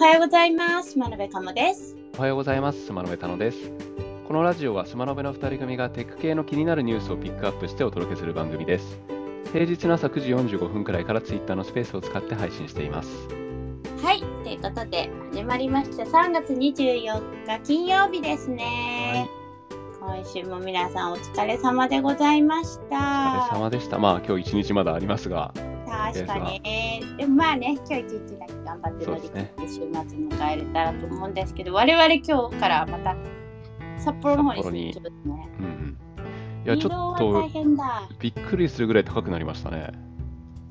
はようございます。真鍋かもです。おはようございます。スマノベタノです。このラジオはスマノベの2人組がテック系の気になるニュースをピックアップしてお届けする番組です。平日の朝9時45分くらいから Twitter のスペースを使って配信しています。はい、ということで始まりました3月24日金曜日ですね。今週も皆さんお疲れ様でございましお疲れた。様でした。まあ今日一日まだありますが、確かにね。でもまあね、今日一日だけ頑張って乗り切って週末迎えれたらと思うんですけど、我々今日からまた札幌の方に出張ですね。うんうん。いや、ちょっ移動は大と変だ。びっくりするぐらい高くなりましたね。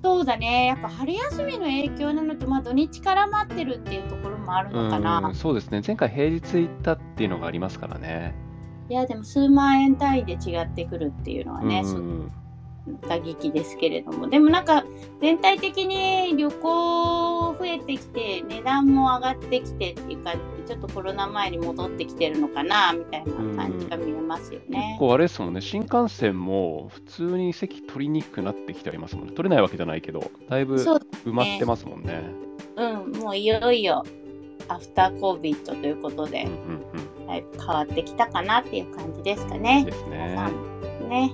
そうだね。やっぱ春休みの影響なのと、まあ土日から待ってるっていうところもあるのかな。うん、そうですね。前回平日行ったっていうのがありますからね。いやでも数万円単位で違ってくるっていうのはね、打撃ですけれどもでもなんか全体的に旅行増えてきて値段も上がってきてっていう感じでちょっとコロナ前に戻ってきてるのかなみたいな感じが見えますよね結。構あれですもんね、新幹線も普通に席取りにくくなってきてありますもんね。取れないわけじゃないけど、だいぶ埋まってますもんね。うん、もういよいよアフターコービットということでうん、うんだいぶ変わってきたかなっていう感じですかうん。ね。です皆ねね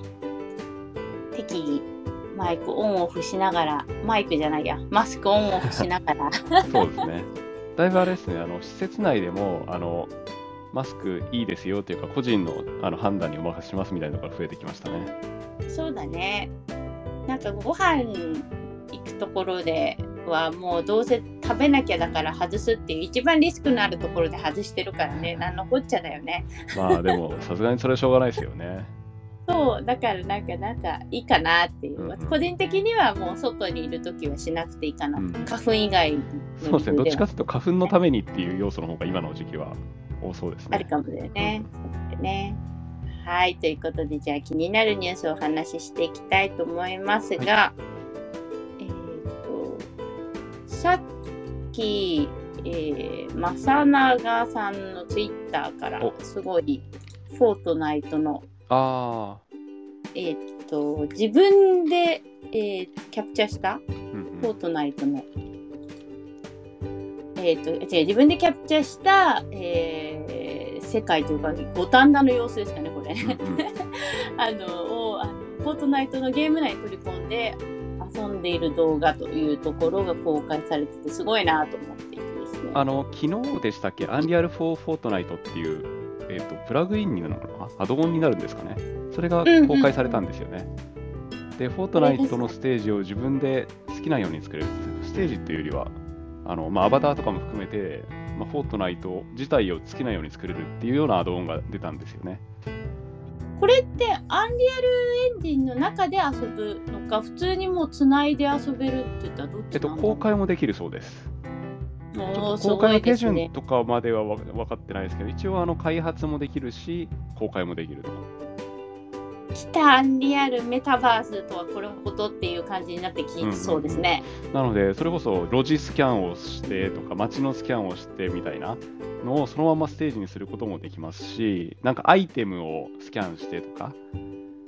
適宜マイクオンオフしながらマイクじゃないやマスクオンオフしながらそうですね。だいぶあれですね、あの施設内でもあのマスクいいですよっていうか、個人のあの判断にお任せしますみたいなのが増えてきましたね。そうだねなんかご飯行くところではもうどうせ食べなきゃだから外すっていう一番リスクのあるところで外してるからね なんのこっちゃだよねまあでも、さすがにそれはしょうがないですよね。そうだからなんかなんかいいかなっていう、うんうん個人的にはもう外にいる時はしなくていいかな、うん。花粉以外のそうですね、どっちか理というと花粉のためにっていう要素の方が今の時期は多そうですね。あるかもだよね。そうだね。はい。ということでじゃあ気になるニュースをお話ししていきたいと思いますが、えっ、とさっき、えー、正永さんのツイッターからお。すごいフォートナイトのあえっ、と自分で、えーキャプチャーした？あ、うん。フォートナイトの、えっ、と、違う、自分でキャプチャーした、えー世界というか、五反田の様子ですかね、これ。うんうん。あの、を、あの、フォートナイトのゲーム内に取り込んで遊んでいる動画というところが公開されてて、すごいなと思っていてですね。あの昨日でしたっけ、 Unreal for Fortnite っていう、えー、とプラグインになるのかな、アドオンになるんですかね、それが公開されたんですよね。で、フォートナイトのステージを自分で好きなように作れる、ステージっていうよりは、あのまあ、アバターとかも含めて、まあ、フォートナイト自体を好きなように作れるっていうようなアドオンが出たんですよね。これって、アンリアルエンジンの中で遊ぶのか、普通にもう繋いで遊べるって言ったらどっえっと、公開もできるそうです。公開の手順とかまではわ分かってないですけど、一応あの開発もできるし、公開もできると。来たアンリアルメタバースとはこれほどっていう感じになってきそうですね。なので、それこそ路地スキャンをしてとか、街のスキャンをしてみたいなのをそのままステージにすることもできますし、なんかアイテムをスキャンしてとか、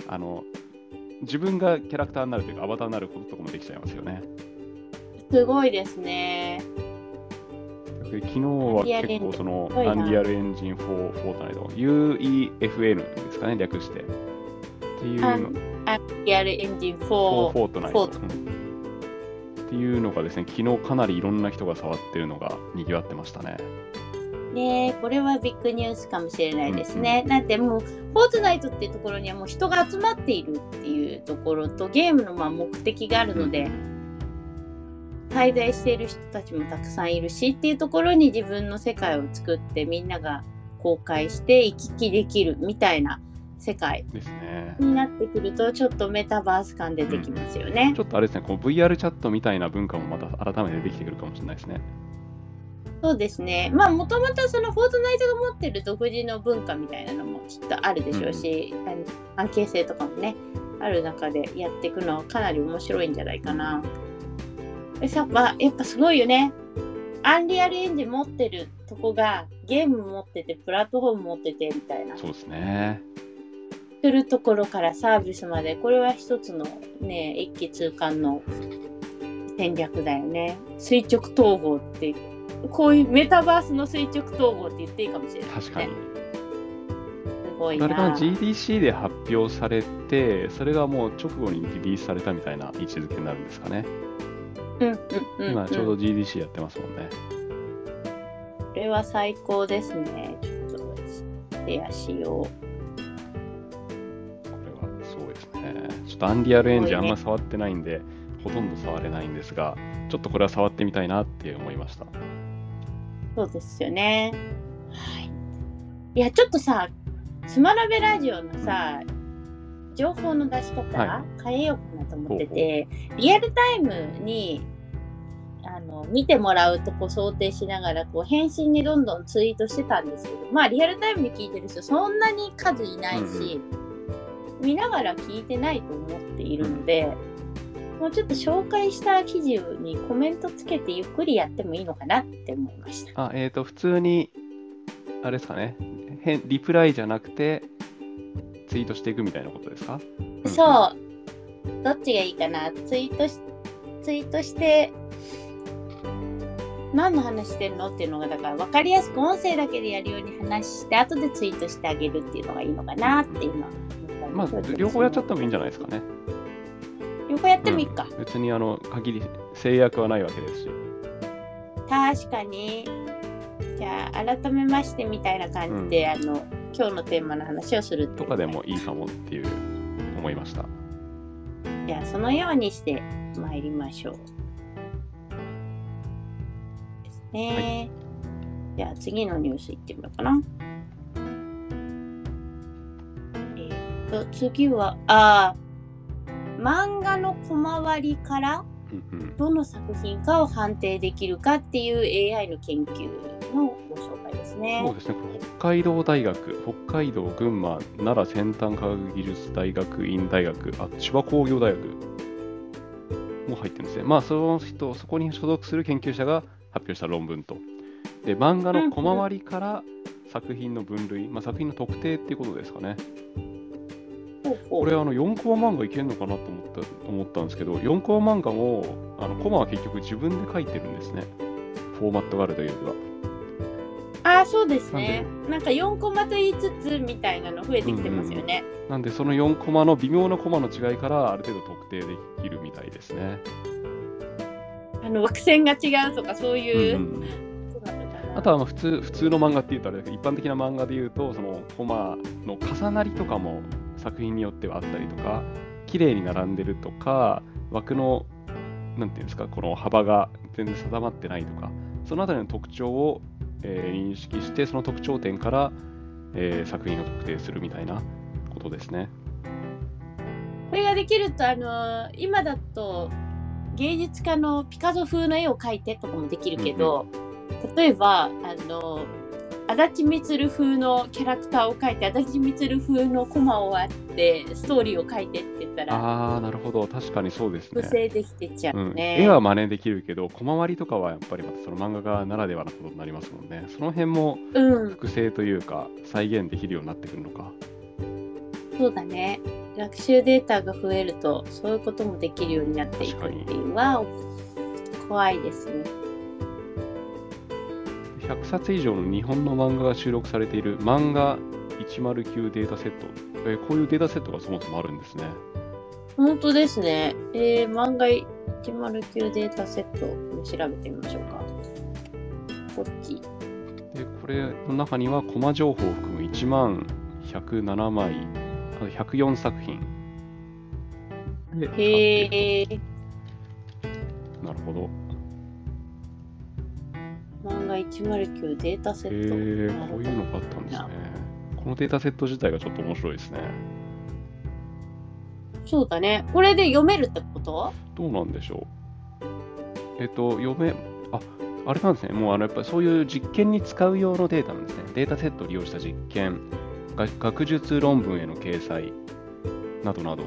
あの自分がキャラクターになるというか、アバターになることとかもできちゃいますよね。すごいですね。で昨日は結構その Unreal Engine for Fortnite、UEFN ですかね、略して。っていうアの、ンリアルエンジンフォー4。フォートナイト。っていうのがですね、昨日かなりいろんな人が触ってるのが賑わってましたね。ねこれはビッグニュースかもしれないですね。だってもう、フォートナイトっていうところにはもう人が集まっているっていうところと、ゲームのまあ目的があるので、滞在している人たちもたくさんいるしっていうところに自分の世界を作ってみんなが公開して行き来できるみたいな世界ですね。になってくるとちょっとメタバース感出てきますよね。ちょっとあれですね、こう VR チャットみたいな文化もまた改めてできてくるかもしれないですね。そうですね。まあもともとそのフォートナイトが持ってる独自の文化みたいなのもきっとあるでしょうし、あの関係性とかもねある中でやっていくのはかなり面白いんじゃないかな。でやっぱやっぱすごいよね。アンリアルエンジン持ってるとこがゲーム持っててプラットフォーム持っててみたいなそうですね。するところからサービスまでこれは一つのね一気通貫の戦略だよね垂直統合ってこういうメタバースの垂直統合って言っていいかもしれない、ね、確かに。すごいな。あれかな、GDC で発表されて、それがもう直後にリリースされたみたいな位置づけになるんですかね。うんうんうん、うん。今ちょうど GDC やってますもんね。これは最高ですね。ちょっとシェアしよう。これはそうですね。ちょっとアンリアルエンジンあんま触ってないんで、ほとんど触れないんですが、ちょっとこれは触ってみたいなって思いました。そうですよね。はい。いや、ちょっとさ、スマラベラジオのさ、情報の出し方、は変えようかなと思ってて、リアルタイムにあの見てもらうとこ想定しながらこう返信にどんどんツイートしてたんですけど、まあリアルタイムに聞いてる人そんなに数いないし、見ながら聞いてないと思っているので、もうちょっと紹介した記事にコメントつけてゆっくりやってもいいのかなって思いました。あ、えっ、と、普通に、あれですかね、変リプライじゃなくて、ツイートしていくみたいなことですか？そう。どっちがいいかな？ツイートし、ツイートして、何の話してるの？っていうのが、だから分かりやすく音声だけでやるように話して、後でツイートしてあげるっていうのがいいのかなっていうのはまあ、両方やっちゃってもいいんじゃゃないですかね。両方やってもいいか。別にあの限り制約はないわけですし。確かに。じゃあ、改めましてみたいな感じで、あの、今日のテーマの話をするとかでもいいかもっていう思いました。じゃあ、そのようにして参りましょう。ですね。じゃあ、次のニュースいってみようかな。えーっと、次は、あー漫画の小回りからどの作品かを判定できるかっていう AI の研究のご紹介ですね。そうですね、北海道大学、北海道、群馬、奈良先端科学技術大学院大学、あ千葉工業大学も入ってるんですね。まあ、その人、そこに所属する研究者が発表した論文と。で、漫画の小回りから作品の分類、まあ、作品の特定っていうことですかね。これ、あの4コマ漫画いけるのかなと思った思ったんですけど、4コマ漫画も、あのコマは結局自分で書いてるんですね。フォーマットがあるというよりは。ああ、そうですね。なんか4コマと言いつつみたいなの増えてきてますよね。なんで、その4コマの微妙なコマの違いから、ある程度特定できるみたいですね。あの枠線が違うとかそういうう。んことなのかなあとはまあ普通普通の漫画っていうとあれだけど、一般的な漫画でいうと、そのコマの重なりとかも作品によってはあったりとか、綺麗に並んでるとか、枠の、なんていうんですか、この幅が全然定まってないとか、そのあたりの特徴を、えー認識して、その特徴点から、えー作品を特定するみたいなことですね。これができると、あの今だと芸術家のピカソ風の絵を描いてとかもできるけど、例えばあの足立満風のキャラクターを描いて足立満風のコマを割ってストーリーを描いてって言ったらああ、なるほど。確かにそうですね複。製できてちゃう、うんね。絵は真似できるけど、コマ割りとかはやっぱりまたその漫画家ならではなことになりますもんね。その辺もうん、複製というか、再現できるようになってくるのか。そうだね。学習データが増えるとそういうこともできるようになっていくっていうのは怖いですね。100冊以上の日本の漫画が収録されている漫画109データセット。えーこういうデータセットがそもそもあるんですね。本当ですね。えー、漫画109データセットを調べてみましょうか。こっち。で、これの中にはコマ情報を含む1万107枚、あと104作品。でへえ。なるほど。漫画109データセへット。えなるほどこういうのがあったんですね。このデータセット自体がちょっと面白いですね。そうだね。これで読めるってこと？どうなんでしょう。えっと、読め、あ、あれなんですね。もうあのやっぱりそういう実験に使う用のデータなんですね。データセットを利用した実験、が学術論文への掲載などなど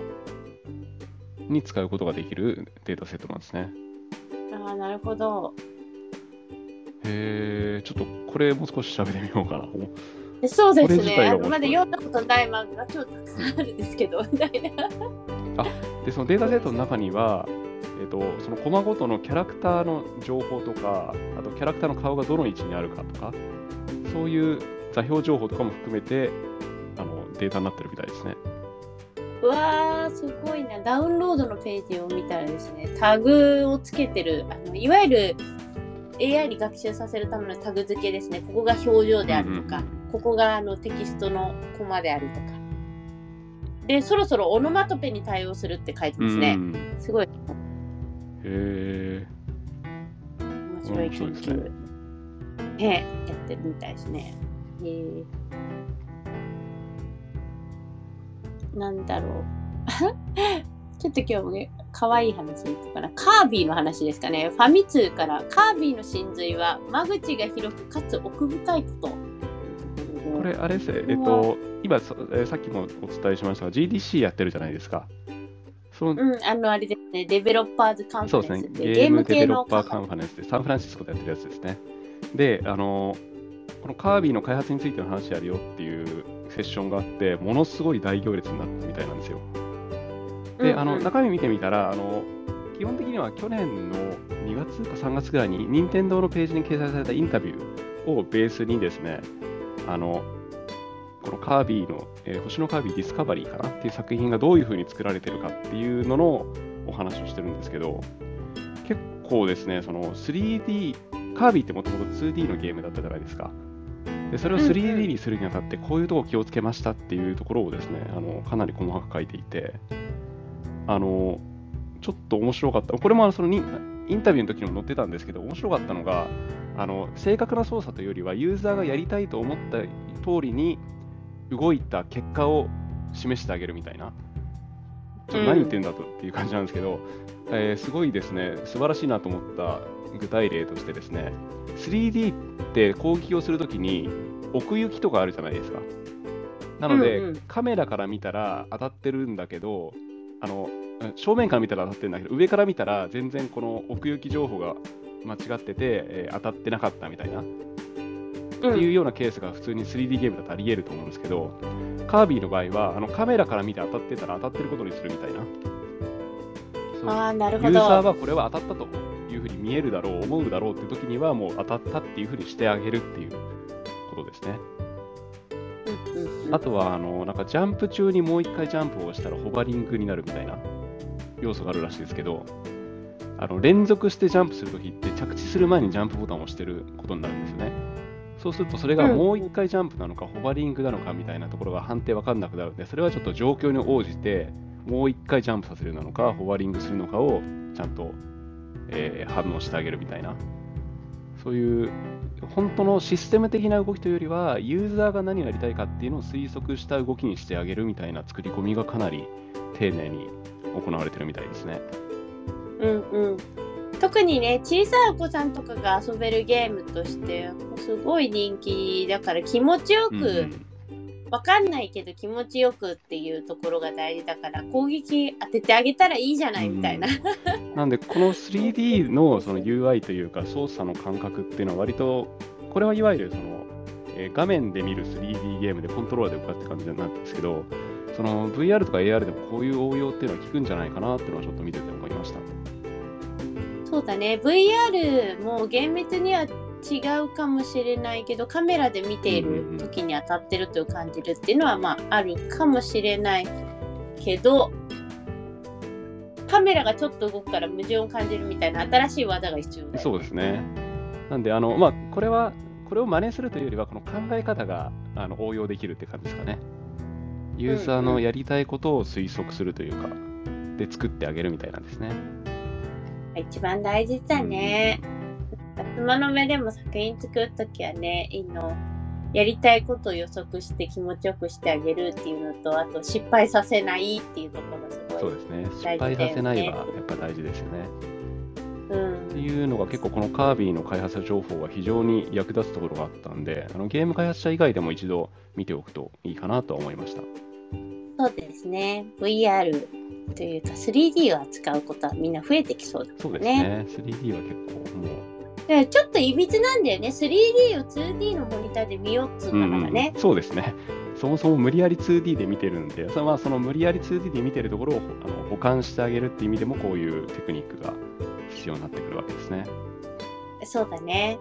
に使うことができるデータセットなんですね。ああ、なるほど。へえ、ちょっとこれもう少し調べてみようかな。おそうですねが面白いまだ読んだことない漫画が超たくさんあるんですけどみたいなで、そのデータセットの中には、えっと、そのコマごとのキャラクターの情報とか、あとキャラクターの顔がどの位置にあるかとか、そういう座標情報とかも含めてあのデータになってるみたいですね。うわーすごいなダウンロードのページを見たらですねタグをつけてるあのいわゆる AI に学習させるためのタグ付けですね。ここが表情であるとか、うんここがあのテキストのコマであるとか。でそろそろオノマトペに対応するって書いてますね、うん。すごい。へえ。面白い研究。ですねやってるみたいですね。へえ。なんだろう。ちょっと今日もね可愛い話いくかな。カービィの話ですかね。ファミ通から。カービィの真髄は間口が広くかつ奥深いこと。これ、あれですね、えっと、今、さっきもお伝えしましたが、GDC やってるじゃないですか。そのうんあのあれですね。デベロッパーズカンファレンスってゲームデベロッパーカンファレンス。でサンフランシスコでやってるやつですね。で、あのこのカービィの開発についての話やるよっていうセッションがあって、ものすごい大行列になったみたいなんですよ。で、あの中身見てみたら、あの基本的には去年の2月か3月ぐらいに、任天堂のページに掲載されたインタビューをベースにですね、あのこのカービィの、えー星のカービィディスカバリーかな？っていう作品がどういうふうに作られてるかっていうののお話をしてるんですけど、結構ですね、その 3D、カービィってもともと 2D のゲームだったじゃないですか。でそれをうんうん。3D にするにあたって、こういうとこ気をつけましたっていうところをですね、あのかなり細かく書いていて、あのちょっと面白かった、これもあのそのにインタビューの時にも載ってたんですけど、面白かったのが、あの正確な操作というよりは、ユーザーがやりたいと思った通りに動いた結果を示してあげるみたいな。ちょっと何言ってんだとっていう感じなんですけど、えーすごいですね、素晴らしいなと思った具体例としてですね、3D って攻撃をするときに奥行きとかあるじゃないですか。なので、うんうんカメラから見たら当たってるんだけど、あの正面から見たら当たってるんだけど、上から見たら全然この奥行き情報が間違ってて、えー当たってなかったみたいな。っていうようなケースが普通に 3D ゲームだとあり得ると思うんですけど、カービィの場合はあのカメラから見て当たってたら当たってることにするみたいな。ああなるユーほどザーはこれは当たったというふうに見えるだろう、思うだろうっていう時にはもう当たったっていうふうにしてあげるっていうことですね。あとはあのなんかジャンプ中にもう一回ジャンプをしたらホバリングになるみたいな要素があるらしいですけど、あの連続してジャンプするときって着地する前にジャンプボタンを押してることになるんですよね。そうするとそれがもう一回ジャンプなのか、ホバリングなのかみたいなところが判定わかんなくなるので、それはちょっと状況に応じて、もう一回ジャンプさせるなのか、ホバリングするのかをちゃんと、えー反応してあげるみたいな、そういう本当のシステム的な動きというよりは、ユーザーが何をやりたいかっていうのを推測した動きにしてあげるみたいな作り込みがかなり丁寧に行われてるみたいですね。うんうん、特にね小さいお子さんとかが遊べるゲームとしてすごい人気だから気持ちよく、んわかんないけど気持ちよくっていうところが大事だから攻撃当ててあげたらいいじゃないみたいな。なんで、この 3D のその UI というか操作の感覚っていうのは割と、これはいわゆるその、えー画面で見る 3D ゲームでコントローラーで動かって感じなんですけど、その VR とか AR でもこういう応用っていうのは効くんじゃないかなっていうのはちょっと見てて思いました。そうだね VR も厳密には違うかもしれないけどカメラで見ている時に当たってると感じるっていうのはまああるかもしれないけどカメラがちょっと動くから矛盾を感じるみたいな新しい技が必要だよねそうですね。なんで、あの、まあ、これは、これを真似するというよりは、この考え方があの応用できるって感じですかね。ユーザーのやりたいことを推測するというか、で作ってあげるみたいなんですね。一番大事だね。妻の目でも作品作るときはね、いいのやりたいことを予測して気持ちよくしてあげるっていうのと、あと失敗させないっていうところがすごい。そうですね。失敗させないはやっぱ大事ですよね。うんっていうのが結構このカービィの開発者情報は非常に役立つところがあったんで、あのゲーム開発者以外でも一度見ておくといいかなとは思いました。そうですね。VR というか 3D を扱うことはみんな増えてきそうだそうですね。ね。3D は結構もうでちょっといびつなんだよね 3D を 2D のモニターで見ようっつうのからね、うん、そうですねそもそも無理やり 2D で見てるんで、そのまあ、その無理やり 2D で見てるところをあの保管してあげるっていう意味でも、こういうテクニックが必要になってくるわけですね。そうだね。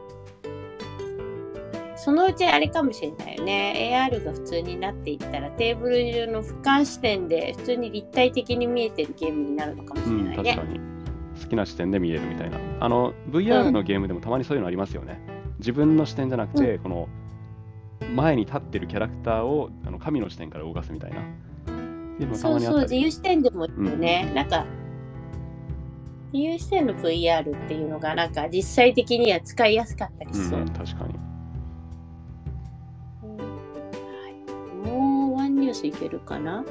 そのうちあれかもしれないよね。AR が普通になっていったら、テーブル上の俯瞰視点で普通に立体的に見えてるゲームになるのかもしれないね。うん、確かに。好きな視点で見えるみたいな。あの、VR のゲームでもたまにそういうのありますよね。うん、自分の視点じゃなくて、うん、この前に立ってるキャラクターをあの神の視点から動かすみたいな。そうそう、自由視点でもいいよね。うん、なんか、自由視点の VR っていうのが、なんか実際的には使いやすかったりしそう。うん、確かに。はい、もうワンニュースいけるかな？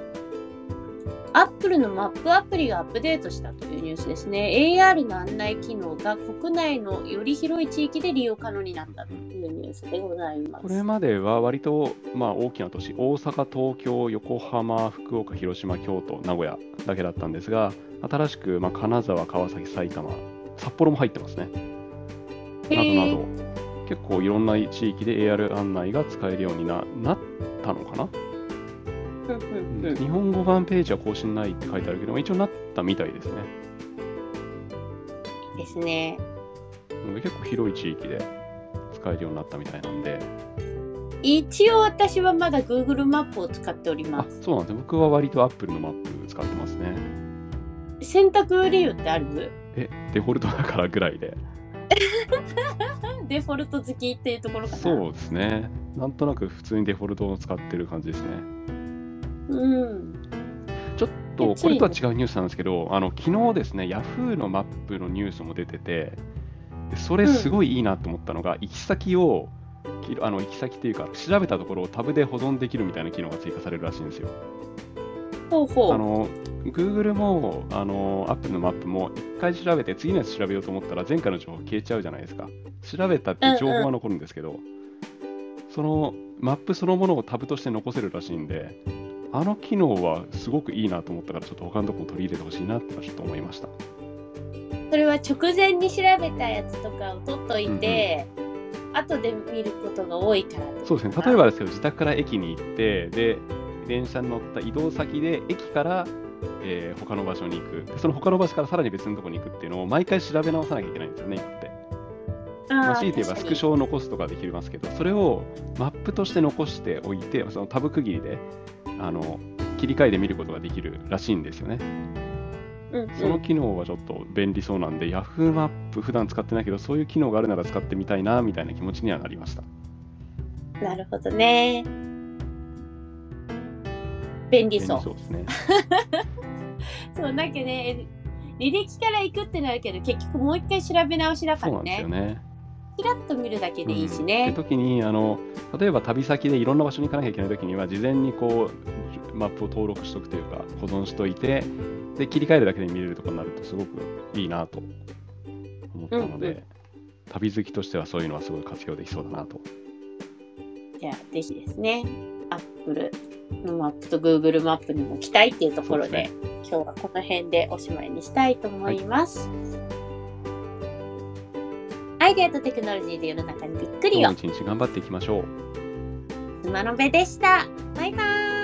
アップルのマップアプリがアップデートしたというニュースですね。AR の案内機能が国内のより広い地域で利用可能になったというニュースでございます。これまでは割と、まあ、大きな都市、大阪、東京、横浜、福岡、広島、京都、名古屋だけだったんですが、新しく、まあ、金沢、川崎、埼玉、札幌も入ってますね。などなど、結構いろんな地域で AR 案内が使えるようにななったのかな？日本語版ページは更新ないって書いてあるけど、一応なったみたいですね。ですね。結構広い地域で使えるようになったみたいなんで。一応私はまだ Google マップを使っております。そうなんです僕は割と Apple のマップ使ってますね。選択理由ってある？え、デフォルトだからぐらいで。デフォルト好きっていうところかな。そうですね。なんとなく普通にデフォルトを使ってる感じですね。うん、ちょっとこれとは違うニュースなんですけど、あの昨日ですね、ヤフーのマップのニュースも出てて、それすごいいいなと思ったのが、うん、行き先をあの行き先っていうか、調べたところをタブで保存できるみたいな機能が追加されるらしいんですよ。ほうほうあの Google もあの Apple のマップも1回調べて次のやつ調べようと思ったら前回の情報消えちゃうじゃないですか。調べたって情報は残るんですけど、うんうん、そのマップそのものをタブとして残せるらしいんで、あの機能はすごくいいなと思ったから、ちょっと他のところ取り入れてほしいなってちょっと思いました。それは直前に調べたやつとかを取っといて、うんうん、後で見ることが多いからそうですね。例えばですけど、自宅から駅に行って、で、電車に乗った移動先で、駅から、えー、他の場所に行く。その他の場所からさらに別のところに行くっていうのを毎回調べ直さなきゃいけないんですよね、今って。まあ、強いて言えばスクショを残すとかできますけど、それをマップとして残しておいて、そのタブ区切りであの切り替えで見ることができるらしいんですよね。うんうん、その機能はちょっと便利そうなんで、Yahoo マップ普段使ってないけど、そういう機能があるなら使ってみたいなみたいな気持ちにはなりました。なるほどね。便利そう。そうですね。そう、なんかね、履歴から行くってなるけど、結局もう一回調べ直しだからね。そうなんですよね。キラッと見るだけでいいしね。うん、時にあの例えば旅先でいろんな場所に行かなきゃいけない時には事前にこうマップを登録しとくというか保存しといてで切り替えるだけで見れるとかになるとすごくいいなと思ったので、うんうん、旅好きとしてはそういうのはすごい活用できそうだなと。じゃあぜひですねアップルのマップと Google マップにも期待っていうところで、ね、今日はこの辺でおしまいにしたいと思います。はいアイデアとテクノロジーで世の中にびっくりを。一日頑張っていきましょう。スマノベでした。バイバーイ。